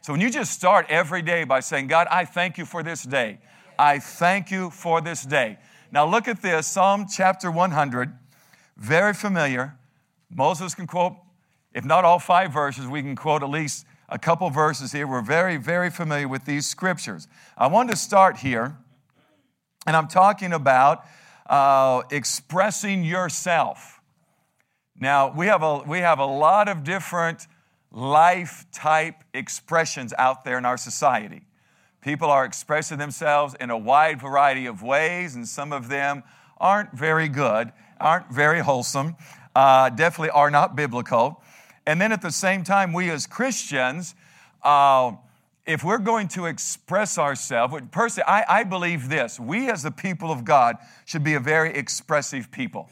So when you just start every day by saying, God, I thank you for this day. I thank you for this day. Now look at this Psalm chapter 100, very familiar. Moses can quote, if not all five verses, we can quote at least a couple verses here. We're very, very familiar with these scriptures. I want to start here, and I'm talking about uh, expressing yourself. Now, we have, a, we have a lot of different life type expressions out there in our society. People are expressing themselves in a wide variety of ways, and some of them aren't very good, aren't very wholesome, uh, definitely are not biblical. And then at the same time, we as Christians, uh, if we're going to express ourselves, personally, I, I believe this we as the people of God should be a very expressive people.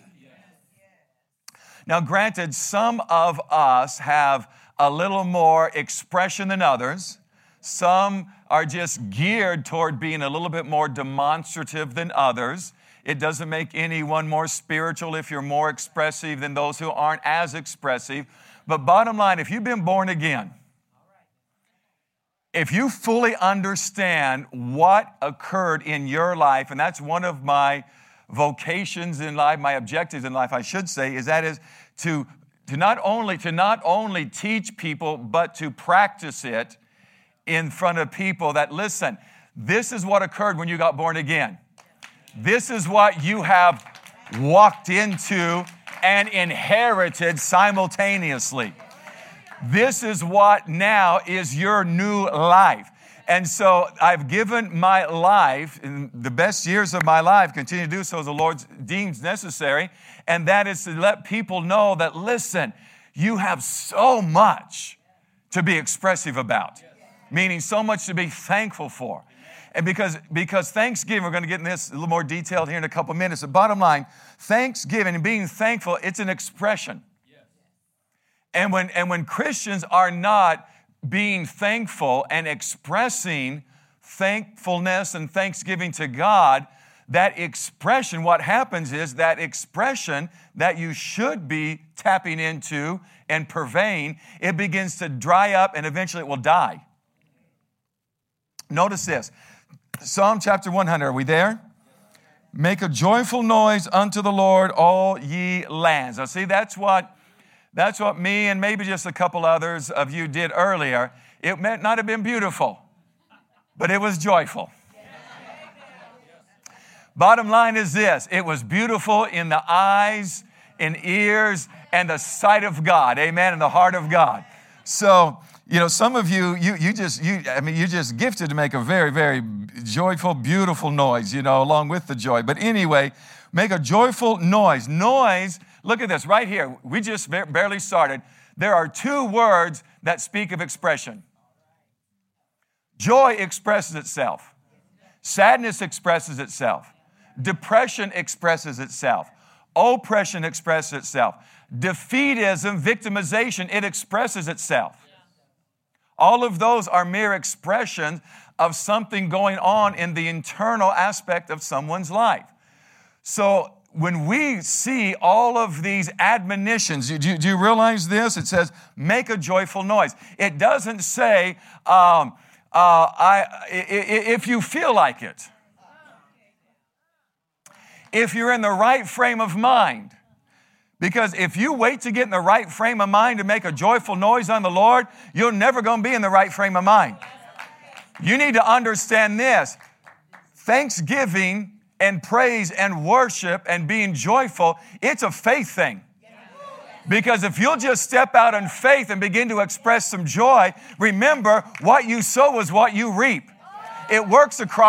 Now, granted, some of us have a little more expression than others. Some are just geared toward being a little bit more demonstrative than others. It doesn't make anyone more spiritual if you're more expressive than those who aren't as expressive. But bottom line, if you've been born again, if you fully understand what occurred in your life, and that's one of my vocations in life, my objectives in life, I should say, is that is to, to not only to not only teach people, but to practice it in front of people that listen, this is what occurred when you got born again. This is what you have walked into and inherited simultaneously. This is what now is your new life. And so I've given my life, in the best years of my life, continue to do so as the Lord deems necessary, and that is to let people know that, listen, you have so much to be expressive about, meaning so much to be thankful for. And because, because Thanksgiving, we're going to get in this a little more detailed here in a couple minutes. The bottom line, Thanksgiving and being thankful, it's an expression. And when, and when Christians are not being thankful and expressing thankfulness and thanksgiving to God, that expression, what happens is that expression that you should be tapping into and purveying, it begins to dry up and eventually it will die. Notice this Psalm chapter 100, are we there? Make a joyful noise unto the Lord, all ye lands. Now, see, that's what that's what me and maybe just a couple others of you did earlier. It might not have been beautiful, but it was joyful. Bottom line is this it was beautiful in the eyes, in ears, and the sight of God. Amen. In the heart of God. So, you know, some of you, you, you just, you, I mean, you just gifted to make a very, very joyful, beautiful noise, you know, along with the joy. But anyway, make a joyful noise. Noise Look at this right here. We just barely started. There are two words that speak of expression joy expresses itself, sadness expresses itself, depression expresses itself, oppression expresses itself, defeatism, victimization, it expresses itself. All of those are mere expressions of something going on in the internal aspect of someone's life. So when we see all of these admonitions, do you, do you, realize this? It says, make a joyful noise. It doesn't say, um, uh, I, if you feel like it. If you're in the right frame of mind. Because if you wait to get in the right frame of mind to make a joyful noise on the Lord, you're never going to be in the right frame of mind. You need to understand this. Thanksgiving and praise and worship and being joyful, it's a faith thing. Because if you'll just step out in faith and begin to express some joy, remember what you sow is what you reap. It works across